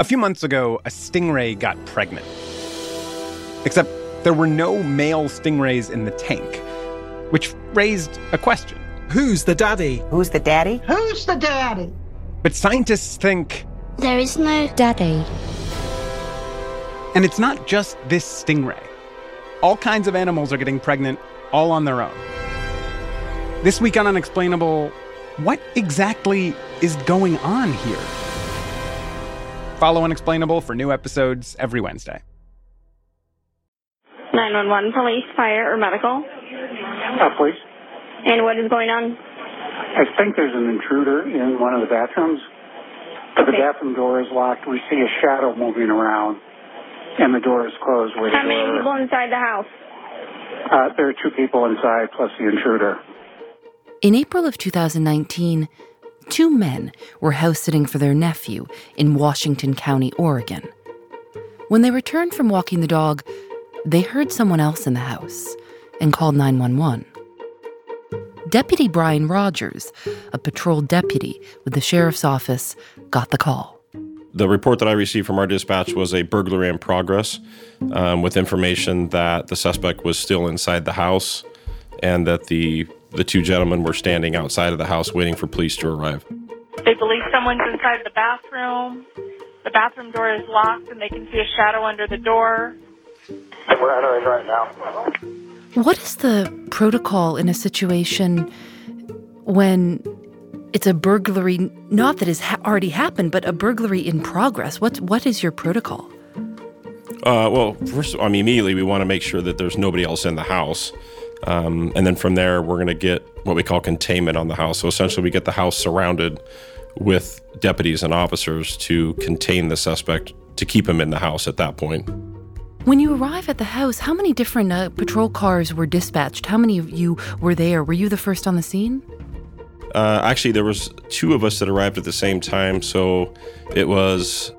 A few months ago, a stingray got pregnant. Except there were no male stingrays in the tank, which raised a question. Who's the daddy? Who's the daddy? Who's the daddy? But scientists think. There is no daddy. And it's not just this stingray. All kinds of animals are getting pregnant all on their own. This week on Unexplainable, what exactly is going on here? Follow Unexplainable for new episodes every Wednesday. 911, police, fire, or medical? Uh, police. And what is going on? I think there's an intruder in one of the bathrooms. But Okay. The bathroom door is locked. We see a shadow moving around, and the door is closed. Where How many people inside the house? Uh, there are two people inside, plus the intruder. In April of 2019, two men were house sitting for their nephew in Washington County, Oregon. When they returned from walking the dog, they heard someone else in the house and called 911. Deputy Brian Rogers, a patrol deputy with the sheriff's office, got the call. The report that I received from our dispatch was a burglary in progress um, with information that the suspect was still inside the house and that the, the two gentlemen were standing outside of the house waiting for police to arrive. They believe someone's inside the bathroom. The bathroom door is locked and they can see a shadow under the door. We're entering right now. What is the protocol in a situation when it's a burglary, not that has ha- already happened, but a burglary in progress? What, what is your protocol? Uh, well, first, I mean, immediately we want to make sure that there's nobody else in the house. Um, and then from there, we're going to get what we call containment on the house. So essentially, we get the house surrounded with deputies and officers to contain the suspect to keep him in the house at that point. When you arrive at the house, how many different uh, patrol cars were dispatched? How many of you were there? Were you the first on the scene? Uh, actually, there was two of us that arrived at the same time. So it was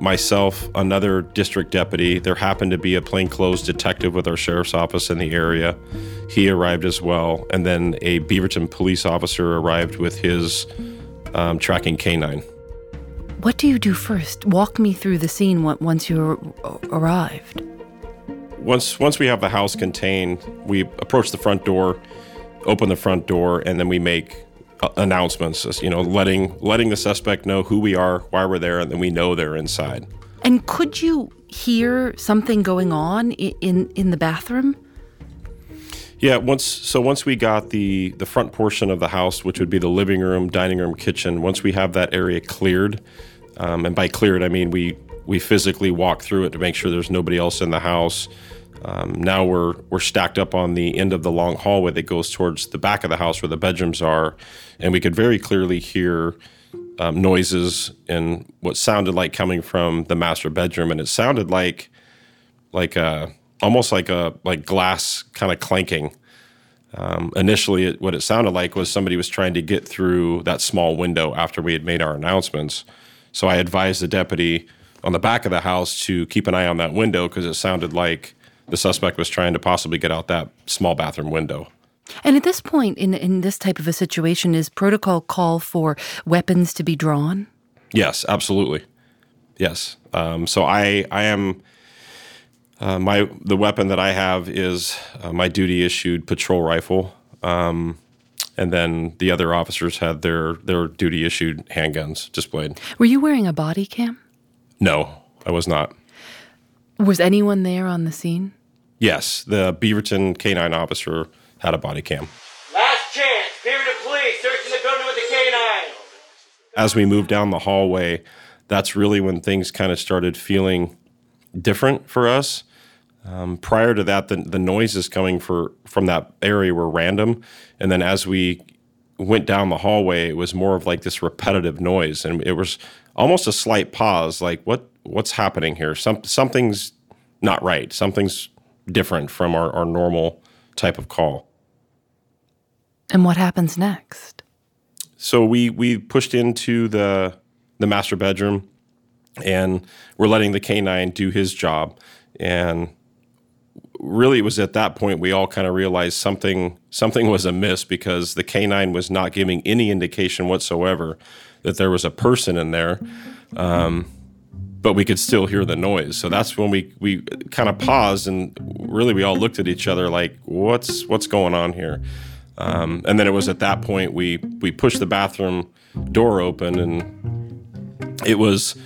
myself, another district deputy. There happened to be a plainclothes detective with our sheriff's office in the area. He arrived as well, and then a Beaverton police officer arrived with his um, tracking canine. What do you do first? Walk me through the scene once you ar- arrived. Once once we have the house contained, we approach the front door, open the front door, and then we make announcements. You know, letting letting the suspect know who we are, why we're there, and then we know they're inside. And could you hear something going on in, in the bathroom? Yeah, once so once we got the the front portion of the house, which would be the living room, dining room, kitchen. Once we have that area cleared, um, and by cleared I mean we we physically walk through it to make sure there's nobody else in the house. Um, now we're we're stacked up on the end of the long hallway that goes towards the back of the house where the bedrooms are, and we could very clearly hear um, noises and what sounded like coming from the master bedroom, and it sounded like like a almost like a like glass kind of clanking. Um, initially, it, what it sounded like was somebody was trying to get through that small window after we had made our announcements. So I advised the deputy on the back of the house to keep an eye on that window because it sounded like the suspect was trying to possibly get out that small bathroom window. And at this point in, in this type of a situation, is protocol call for weapons to be drawn? Yes, absolutely. Yes. Um, so I I am uh, my the weapon that I have is uh, my duty issued patrol rifle, um, and then the other officers had their their duty issued handguns displayed. Were you wearing a body cam? No, I was not. Was anyone there on the scene? Yes, the Beaverton canine officer had a body cam. Last chance. Beaverton police searching the building with the canine. As we moved down the hallway, that's really when things kind of started feeling different for us. Um, prior to that, the, the noises coming for from that area were random, and then as we went down the hallway, it was more of like this repetitive noise, and it was almost a slight pause, like what what's happening here? Some something's not right. Something's different from our, our normal type of call. And what happens next? So we we pushed into the the master bedroom, and we're letting the canine do his job, and really it was at that point we all kind of realized something something was amiss because the canine was not giving any indication whatsoever that there was a person in there um, but we could still hear the noise so that's when we we kind of paused and really we all looked at each other like what's what's going on here um, and then it was at that point we we pushed the bathroom door open and it was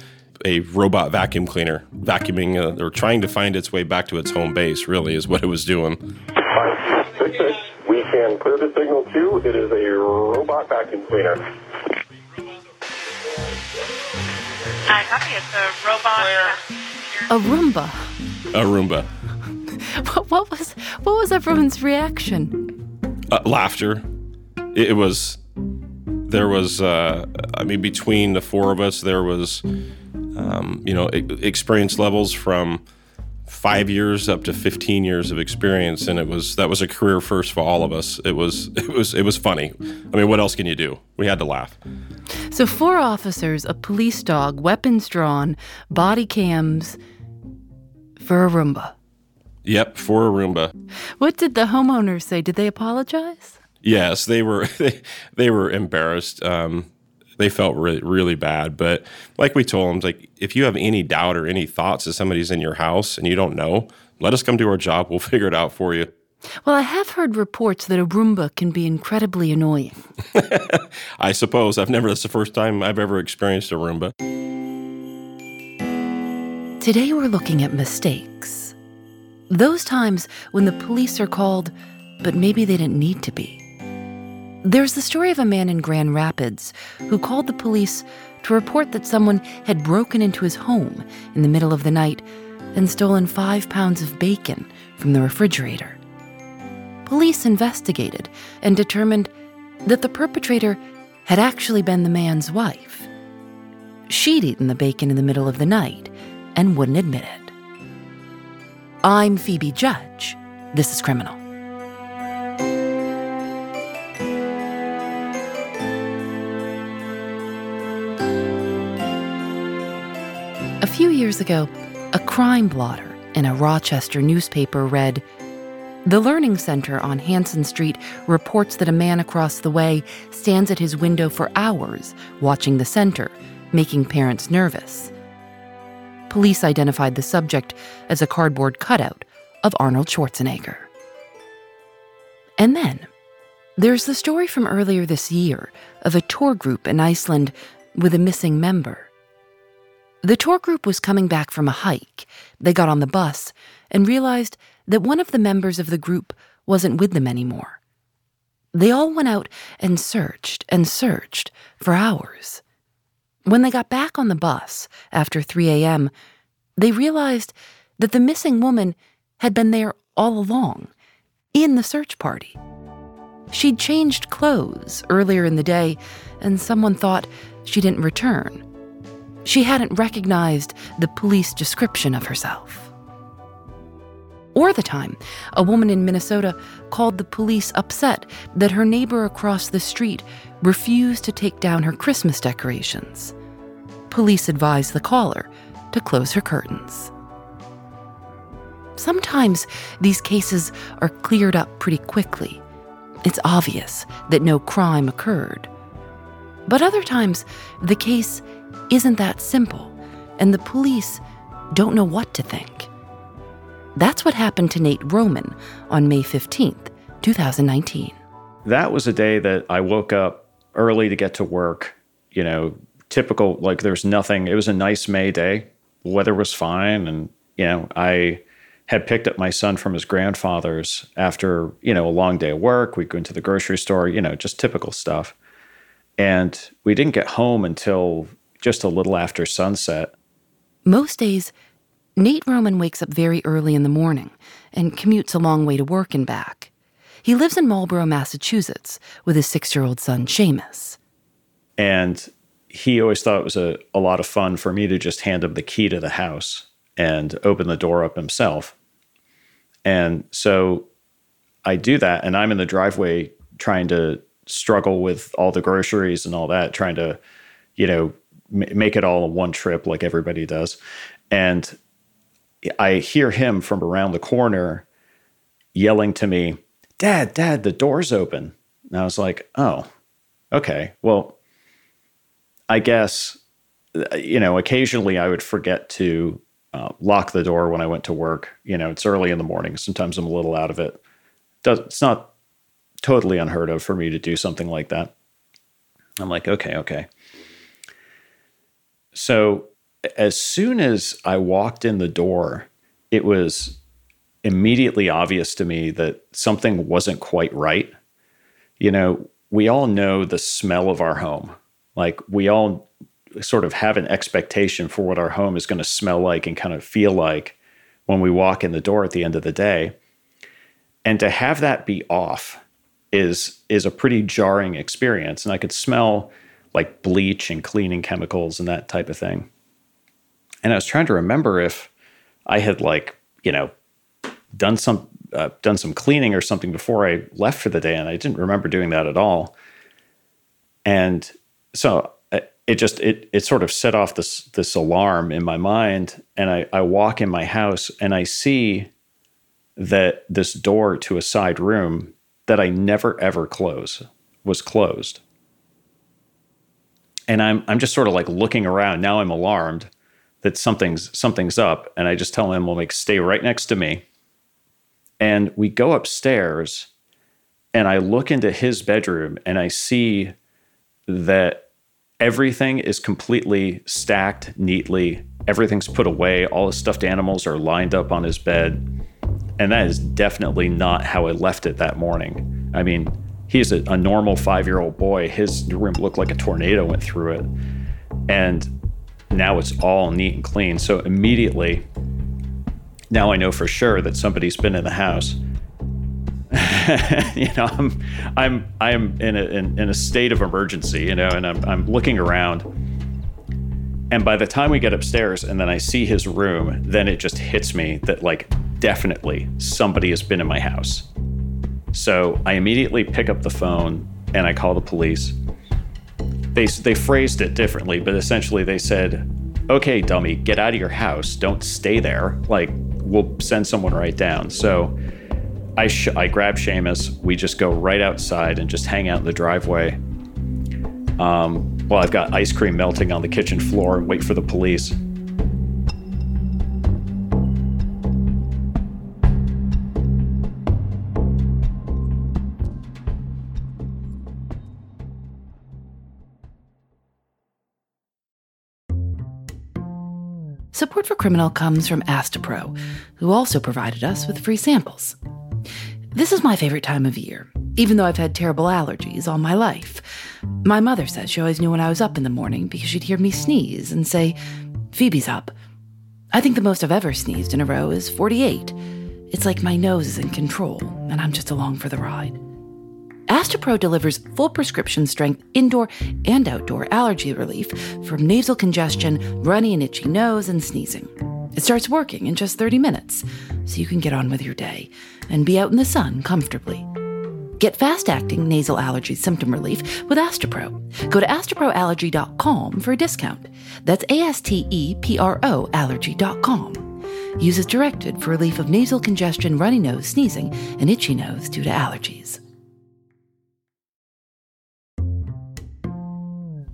a robot vacuum cleaner vacuuming uh, or trying to find its way back to its home base. Really, is what it was doing. Five six six. We can clear the signal too. It is a robot vacuum cleaner. I copy. It's a robot. A Roomba. A Roomba. What, what was what was everyone's reaction? Uh, laughter. It, it was. There was. Uh, I mean, between the four of us, there was um, you know, experience levels from five years up to 15 years of experience and it was that was a career first for all of us. It was it was it was funny. I mean what else can you do? We had to laugh. So four officers a police dog weapons drawn body cams for a roomba. Yep for a roomba. What did the homeowners say? Did they apologize? Yes they were they, they were embarrassed. Um, they felt really really bad. But like we told them, like if you have any doubt or any thoughts that somebody's in your house and you don't know, let us come do our job. We'll figure it out for you. Well, I have heard reports that a Roomba can be incredibly annoying. I suppose. I've never, that's the first time I've ever experienced a Roomba. Today we're looking at mistakes. Those times when the police are called, but maybe they didn't need to be. There's the story of a man in Grand Rapids who called the police to report that someone had broken into his home in the middle of the night and stolen five pounds of bacon from the refrigerator. Police investigated and determined that the perpetrator had actually been the man's wife. She'd eaten the bacon in the middle of the night and wouldn't admit it. I'm Phoebe Judge. This is Criminal. A few years ago, a crime blotter in a Rochester newspaper read The Learning Center on Hanson Street reports that a man across the way stands at his window for hours watching the center, making parents nervous. Police identified the subject as a cardboard cutout of Arnold Schwarzenegger. And then, there's the story from earlier this year of a tour group in Iceland with a missing member. The tour group was coming back from a hike. They got on the bus and realized that one of the members of the group wasn't with them anymore. They all went out and searched and searched for hours. When they got back on the bus after 3 a.m., they realized that the missing woman had been there all along, in the search party. She'd changed clothes earlier in the day, and someone thought she didn't return. She hadn't recognized the police description of herself. Or the time a woman in Minnesota called the police upset that her neighbor across the street refused to take down her Christmas decorations. Police advised the caller to close her curtains. Sometimes these cases are cleared up pretty quickly. It's obvious that no crime occurred. But other times, the case isn't that simple, and the police don't know what to think. That's what happened to Nate Roman on May 15th, 2019. That was a day that I woke up early to get to work. You know, typical, like there's nothing. It was a nice May day. Weather was fine. And, you know, I had picked up my son from his grandfather's after, you know, a long day of work. We'd go into the grocery store, you know, just typical stuff. And we didn't get home until just a little after sunset. Most days, Nate Roman wakes up very early in the morning and commutes a long way to work and back. He lives in Marlborough, Massachusetts, with his six year old son, Seamus. And he always thought it was a, a lot of fun for me to just hand him the key to the house and open the door up himself. And so I do that, and I'm in the driveway trying to struggle with all the groceries and all that, trying to, you know, make it all in one trip like everybody does. And I hear him from around the corner yelling to me, Dad, Dad, the door's open. And I was like, oh, okay. Well, I guess, you know, occasionally I would forget to uh, lock the door when I went to work. You know, it's early in the morning. Sometimes I'm a little out of it. It's not totally unheard of for me to do something like that. I'm like, okay, okay. So as soon as I walked in the door, it was immediately obvious to me that something wasn't quite right. You know, we all know the smell of our home. Like we all sort of have an expectation for what our home is going to smell like and kind of feel like when we walk in the door at the end of the day. And to have that be off is is a pretty jarring experience and I could smell like bleach and cleaning chemicals and that type of thing. And I was trying to remember if I had like, you know, done some uh, done some cleaning or something before I left for the day, and I didn't remember doing that at all. And so uh, it just it it sort of set off this this alarm in my mind, and I I walk in my house and I see that this door to a side room that I never ever close was closed. And I'm I'm just sort of like looking around. Now I'm alarmed that something's something's up, and I just tell him, "Well, like stay right next to me." And we go upstairs and I look into his bedroom and I see that everything is completely stacked neatly. Everything's put away. All the stuffed animals are lined up on his bed. And that is definitely not how I left it that morning. I mean, he's a, a normal five year old boy. His room looked like a tornado went through it. And now it's all neat and clean. So immediately, now I know for sure that somebody's been in the house. you know, I'm I'm I'm in a in, in, a state of emergency, you know, and I'm I'm looking around. And by the time we get upstairs and then I see his room, then it just hits me that like definitely somebody has been in my house. So I immediately pick up the phone and I call the police. They they phrased it differently, but essentially they said, "Okay, dummy, get out of your house. Don't stay there. Like we'll send someone right down. So I, sh- I grab Seamus. We just go right outside and just hang out in the driveway. Um, while I've got ice cream melting on the kitchen floor and wait for the police. Support for Criminal comes from Astepro, who also provided us with free samples. This is my favorite time of year, even though I've had terrible allergies all my life. My mother says she always knew when I was up in the morning because she'd hear me sneeze and say, Phoebe's up. I think the most I've ever sneezed in a row is 48. It's like my nose is in control, and I'm just along for the ride. Astepro delivers full prescription strength indoor and outdoor allergy relief from nasal congestion, runny and itchy nose, and sneezing. It starts working in just 30 minutes, so you can get on with your day and be out in the sun comfortably. Get fast acting nasal allergy symptom relief with Astepro. Go to asteproallergy.com for a discount. That's A S T E P R O allergy.com. Use as directed for relief of nasal congestion, runny nose, sneezing, and itchy nose due to allergies.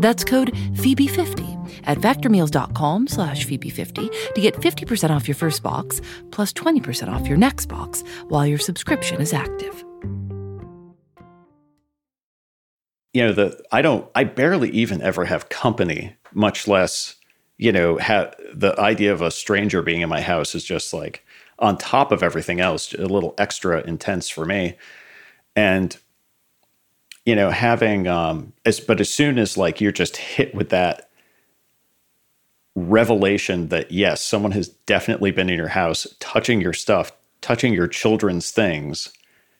That's code Phoebe50 at factormeals.com slash Phoebe50 to get 50% off your first box, plus 20% off your next box while your subscription is active. You know, the I don't I barely even ever have company, much less, you know, the idea of a stranger being in my house is just like on top of everything else, a little extra intense for me. And you know, having um as but as soon as like you're just hit with that revelation that yes, someone has definitely been in your house, touching your stuff, touching your children's things,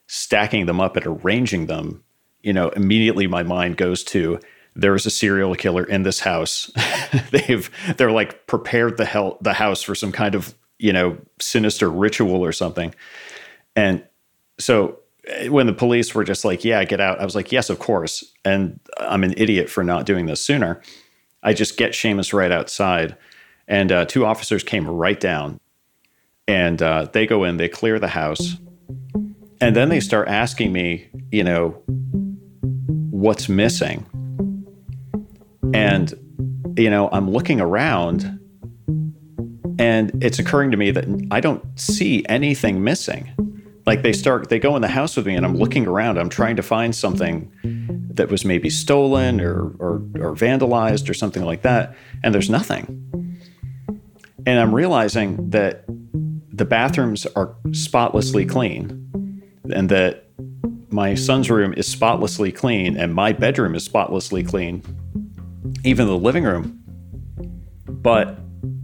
stacking them up and arranging them, you know, immediately my mind goes to there is a serial killer in this house. They've they're like prepared the hell the house for some kind of, you know, sinister ritual or something. And so when the police were just like, "Yeah, get out," I was like, "Yes, of course." And I'm an idiot for not doing this sooner. I just get Seamus right outside, and uh, two officers came right down, and uh, they go in, they clear the house, and then they start asking me, you know, what's missing, and you know, I'm looking around, and it's occurring to me that I don't see anything missing like they start they go in the house with me and i'm looking around. I'm trying to find something that was maybe stolen or, or or vandalized or something like that and there's nothing. And i'm realizing that the bathrooms are spotlessly clean and that my son's room is spotlessly clean and my bedroom is spotlessly clean even the living room. But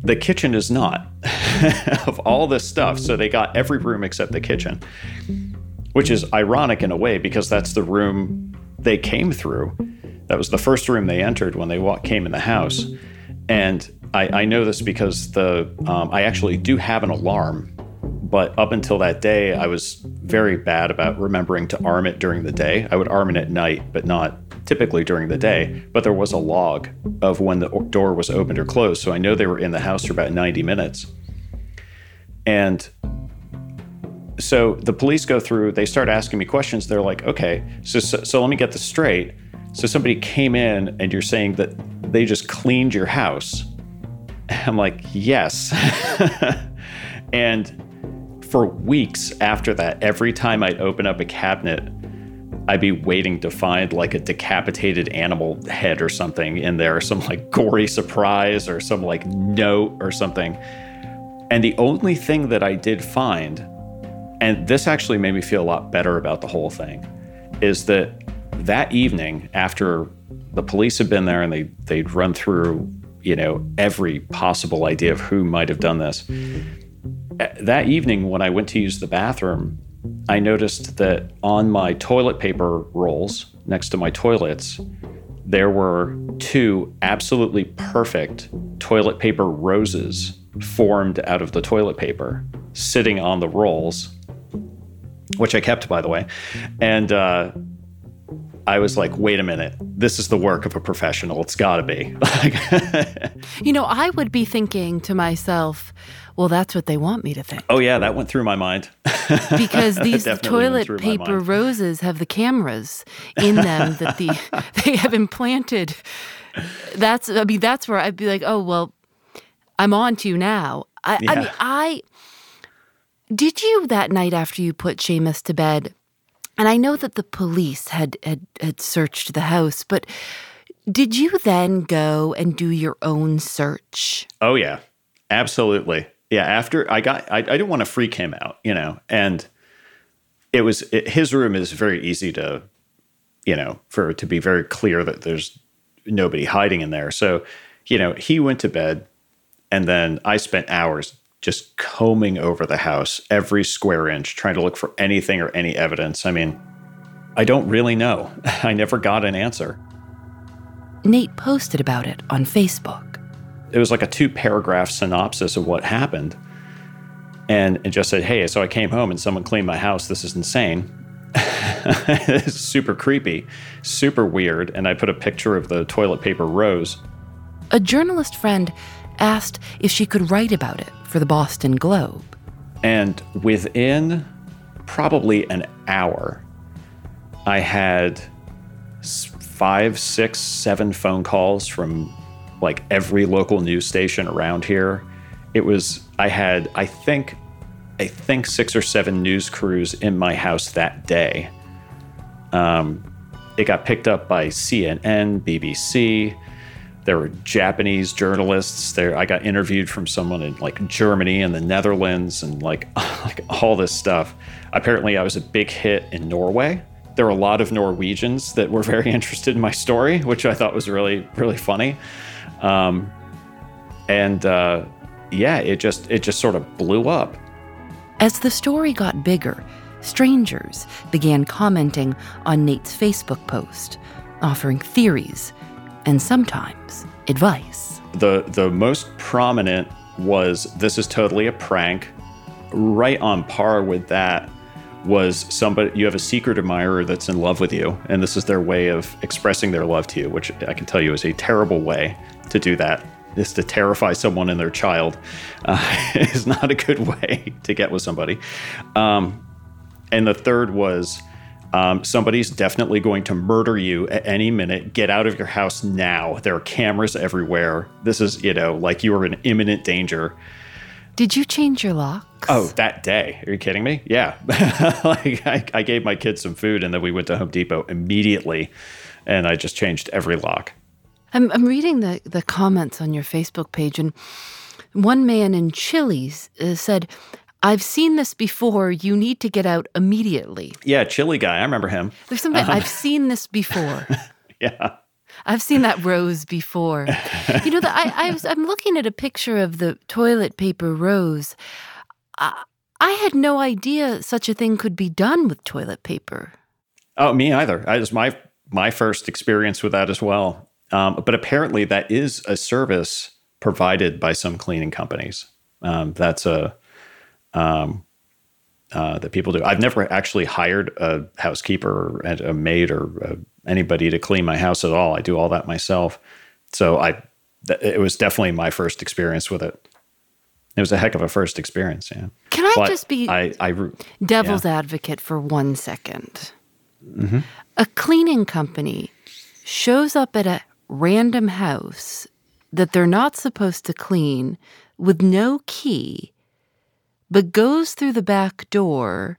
the kitchen is not of all this stuff. So they got every room except the kitchen, which is ironic in a way because that's the room they came through. That was the first room they entered when they came in the house. And I, I know this because the um, I actually do have an alarm, but up until that day, I was very bad about remembering to arm it during the day. I would arm it at night, but not typically during the day, but there was a log of when the door was opened or closed. So I know they were in the house for about 90 minutes. And so the police go through, they start asking me questions. They're like, okay, so, so, so let me get this straight. So somebody came in and you're saying that they just cleaned your house. I'm like, yes. and for weeks after that, every time I'd open up a cabinet, I'd be waiting to find like a decapitated animal head or something in there, some like gory surprise or some like note or something. And the only thing that I did find, and this actually made me feel a lot better about the whole thing, is that that evening after the police had been there and they they'd run through, you know, every possible idea of who might have done this. That evening when I went to use the bathroom, I noticed that on my toilet paper rolls next to my toilets, there were two absolutely perfect toilet paper roses formed out of the toilet paper sitting on the rolls, which I kept, by the way. And uh, I was like, wait a minute, this is the work of a professional. It's got to be. you know, I would be thinking to myself, well, that's what they want me to think. Oh, yeah, that went through my mind. because these toilet paper roses have the cameras in them that the they have implanted. That's, I mean, that's where I'd be like, oh, well, I'm on to you now. I, yeah. I mean, I. Did you that night after you put Seamus to bed? And I know that the police had, had, had searched the house, but did you then go and do your own search? Oh, yeah, absolutely yeah, after I got, I, I didn't want to freak him out, you know, and it was it, his room is very easy to, you know, for to be very clear that there's nobody hiding in there. So, you know, he went to bed, and then I spent hours just combing over the house, every square inch, trying to look for anything or any evidence. I mean, I don't really know. I never got an answer. Nate posted about it on Facebook it was like a two paragraph synopsis of what happened. and, and just said, Hey, so I came home and someone cleaned my house. This is insane. it's super creepy, super weird. And I put a picture of the toilet paper rose. A journalist friend asked if she could write about it for the Boston Globe. And within probably an hour, I had five, six, seven phone calls from like every local news station around here. It was, I had, I think, I think six or seven news crews in my house that day. Um, it got picked up by CNN, BBC. There were Japanese journalists. There, I got interviewed from someone in like Germany and the Netherlands, and like like all this stuff. Apparently, I was a big hit in Norway. There were a lot of Norwegians that were very interested in my story, which I thought was really really funny. Um, and uh, yeah, it just it just sort of blew up. As the story got bigger, strangers began commenting on Nate's Facebook post, offering theories and sometimes advice. The the most prominent was this is totally a prank. Right on par with that was somebody you have a secret admirer that's in love with you and this is their way of expressing their love to you which i can tell you is a terrible way to do that is to terrify someone and their child uh, is not a good way to get with somebody um, and the third was um, somebody's definitely going to murder you at any minute. Get out of your house now. There are cameras everywhere. This is, you know, like you are in imminent danger. Did you change your locks? Oh, that day. Are you kidding me? Yeah. like I, I gave my kids some food and then we went to Home Depot immediately and I just changed every lock. I'm, I'm reading the, the comments on your Facebook page, and one man in Chile uh, said, I've seen this before. You need to get out immediately. Yeah, Chile guy. I remember him. There's something, I've seen this before. yeah. I've seen that rose before. you know, the, I, I was, I'm looking at a picture of the toilet paper rose. I, I had no idea such a thing could be done with toilet paper. Oh, me either. I was my my first experience with that as well. Um, but apparently, that is a service provided by some cleaning companies. Um, that's a um, uh, that people do. I've never actually hired a housekeeper or a maid or uh, anybody to clean my house at all. I do all that myself. So I, th- it was definitely my first experience with it. It was a heck of a first experience. Yeah. Can I But just be I, I, devil's advocate for one second? mm-hmm. A cleaning company shows up at a random house that they're not supposed to clean with no key, but goes through the back door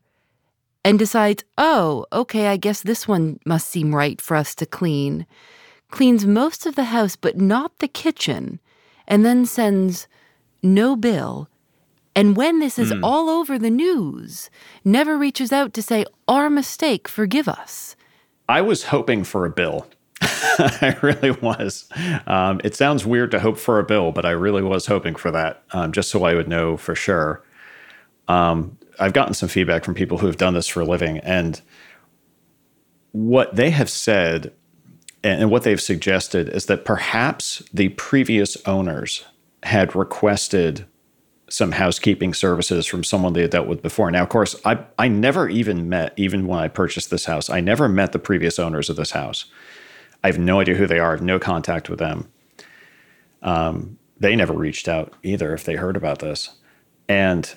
and decides, oh, okay, I guess this one must seem right for us to clean. Cleans most of the house, but not the kitchen, and then sends no bill. And when this is Hmm. all over the news, never reaches out to say, our mistake, forgive us. I was hoping for a bill. I really was. Um, it sounds weird to hope for a bill, but I really was hoping for that, um, just so I would know for sure. Um, I've gotten some feedback from people who have done this for a living, and what they have said and what they've suggested is that perhaps the previous owners had requested some housekeeping services from someone they had dealt with before. Now, of course, I I never even met, even when I purchased this house, I never met the previous owners of this house. I have no idea who they are. I have no contact with them. Um, they never reached out either if they heard about this, and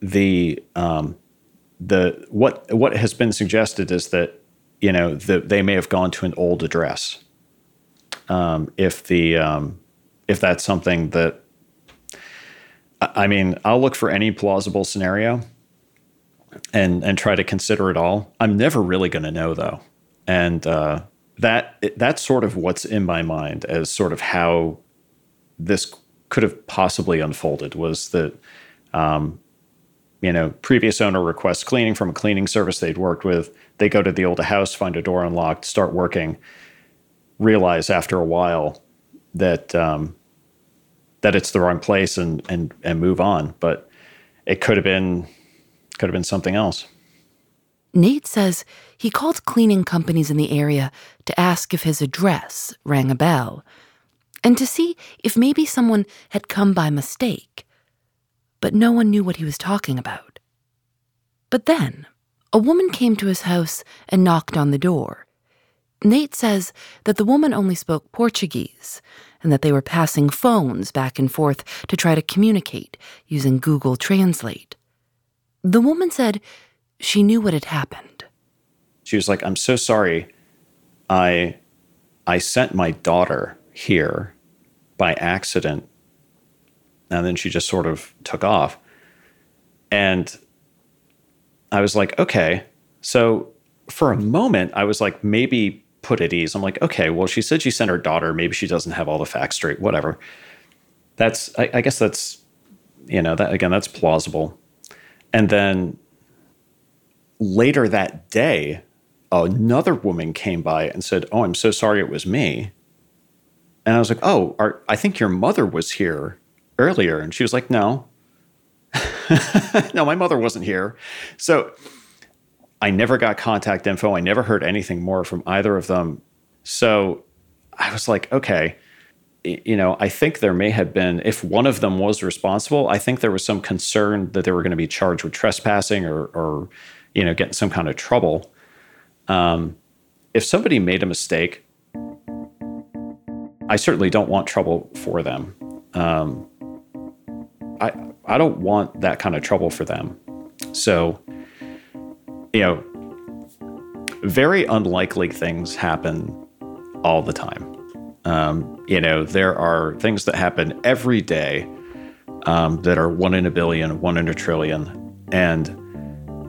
the um, the what what has been suggested is that you know that they may have gone to an old address. Um, if the um, if that's something that I I mean, I'll look for any plausible scenario and and try to consider it all. I'm never really going to know though, and uh, that that's sort of what's in my mind as sort of how this could have possibly unfolded was that um, you know previous owner requests cleaning from a cleaning service they'd worked with. They go to the old house, find a door unlocked, start working, realize after a while that um, that it's the wrong place and and and move on. But it could have been could have been something else. Nate says he called cleaning companies in the area to ask if his address rang a bell and to see if maybe someone had come by mistake. But no one knew what he was talking about. But then, a woman came to his house and knocked on the door. Nate says that the woman only spoke Portuguese and that they were passing phones back and forth to try to communicate using Google Translate. The woman said she knew what had happened. She was like, "I'm so sorry. I I sent my daughter here by accident." And then she just sort of took off. And I was like, "Okay." So for a moment, I was like, maybe put at ease. I'm like, okay, well, she said she sent her daughter. Maybe she doesn't have all the facts straight. Whatever. That's, I, I guess that's, you know, that again, that's plausible. And then later that day, another woman came by and said, "Oh, I'm so sorry, it was me." And I was like, "Oh, our, I think your mother was here earlier." And she was like, "No, no, my mother wasn't here." So I never got contact info. I never heard anything more from either of them. So I was like, okay, you know, I think there may have been, if one of them was responsible, I think there was some concern that they were going to be charged with trespassing or, or you know, getting some kind of trouble. Um, if somebody made a mistake, I certainly don't want trouble for them. Um, I I don't want that kind of trouble for them. So you know, very unlikely things happen all the time. Um, you know, there are things that happen every day um, that are one in a billion, one in a trillion, and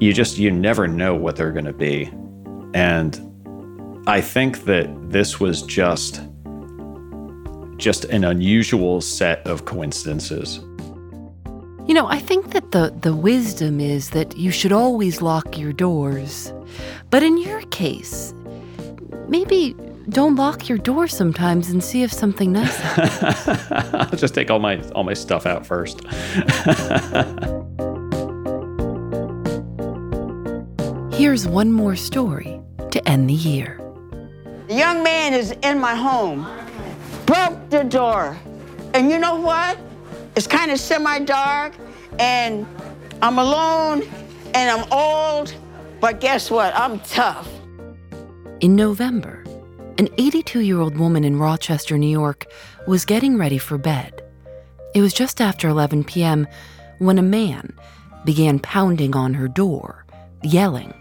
you just you never know what they're going to be. And I think that this was just just an unusual set of coincidences. You know, I think that the, the wisdom is that you should always lock your doors. But in your case, maybe don't lock your door sometimes and see if something nice happens. I'll just take all my all my stuff out first. Here's one more story to end the year. The young man is in my home, broke the door. And you know what? It's kind of semi-dark, and I'm alone, and I'm old, but guess what? I'm tough. In November, an 82 year old woman in Rochester, New York, was getting ready for bed. It was just after 11 p.m. when a man began pounding on her door, yelling.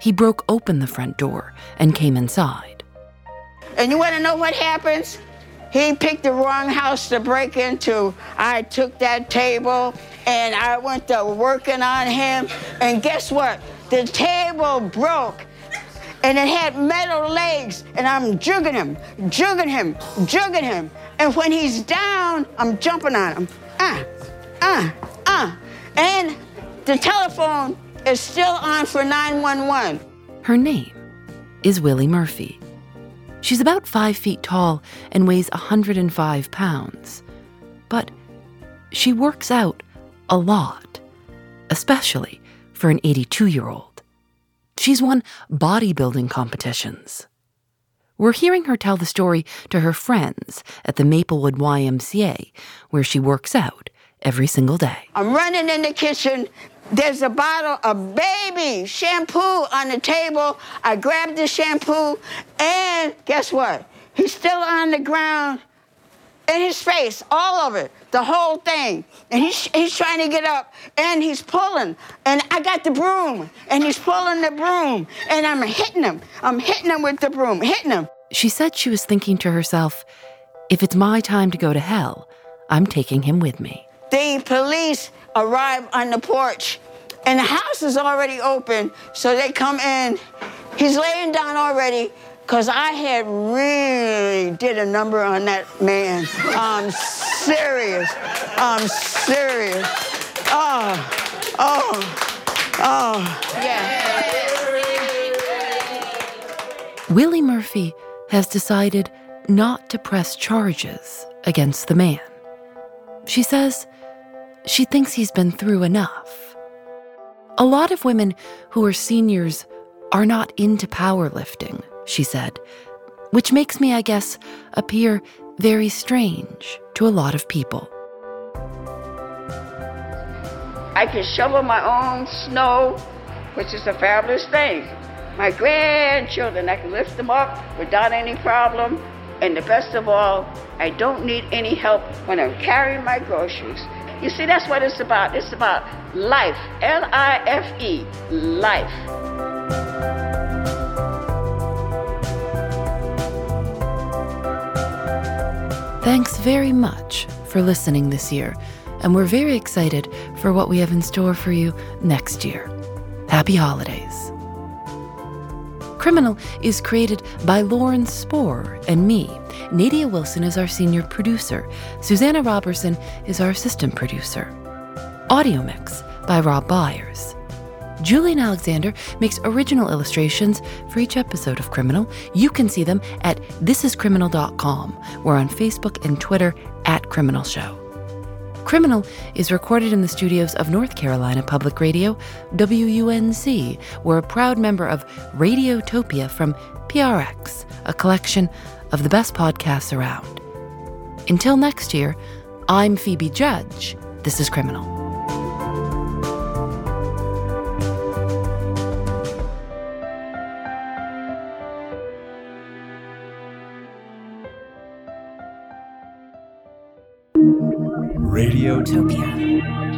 He broke open the front door and came inside. And you want to know what happens? He picked the wrong house to break into. I took that table and I went to working on him. And guess what? The table broke and it had metal legs. And I'm jugging him, jugging him, jugging him. And when he's down, I'm jumping on him. Ah, ah, ah. And the telephone is still on for 911. Her name is Willie Murphy. She's about five feet tall and weighs 105 pounds. But she works out a lot, especially for an 82 year old. She's won bodybuilding competitions. We're hearing her tell the story to her friends at the Maplewood YMCA, where she works out every single day. I'm running in the kitchen there's a bottle of baby shampoo on the table. I grabbed the shampoo, and guess what? He's still on the ground in his face, all of it, the whole thing. And he's, he's trying to get up, and he's pulling. And I got the broom, and he's pulling the broom, and I'm hitting him. I'm hitting him with the broom, hitting him. She said she was thinking to herself, if it's my time to go to hell, I'm taking him with me. The police arrive on the porch, and the house is already open, so they come in. He's laying down already, because I had really did a number on that man. I'm serious. I'm serious. Oh, oh, oh, yeah. Willie Murphy has decided not to press charges against the man. She says she thinks he's been through enough. A lot of women who are seniors are not into powerlifting, she said, which makes me, I guess, appear very strange to a lot of people. I can shovel my own snow, which is a fabulous thing. My grandchildren, I can lift them up without any problem. And the best of all, I don't need any help when I'm carrying my groceries. You see, that's what it's about. It's about life. L I F E. Life. Thanks very much for listening this year, and we're very excited for what we have in store for you next year. Happy holidays. Criminal is created by Lauren Spohr and me. Nadia Wilson is our senior producer. Susanna Robertson is our assistant producer. Audio mix by Rob Byers. Julienne Alexander makes original illustrations for each episode of Criminal. You can see them at thisiscriminal.com. We're on Facebook and Twitter at Criminal Show. Criminal is recorded in the studios of North Carolina Public Radio, WUNC. We're a proud member of Radiotopia from PRX, a collection of the best podcasts around. Until next year, I'm Phoebe Judge. This is Criminal. Radiotopia.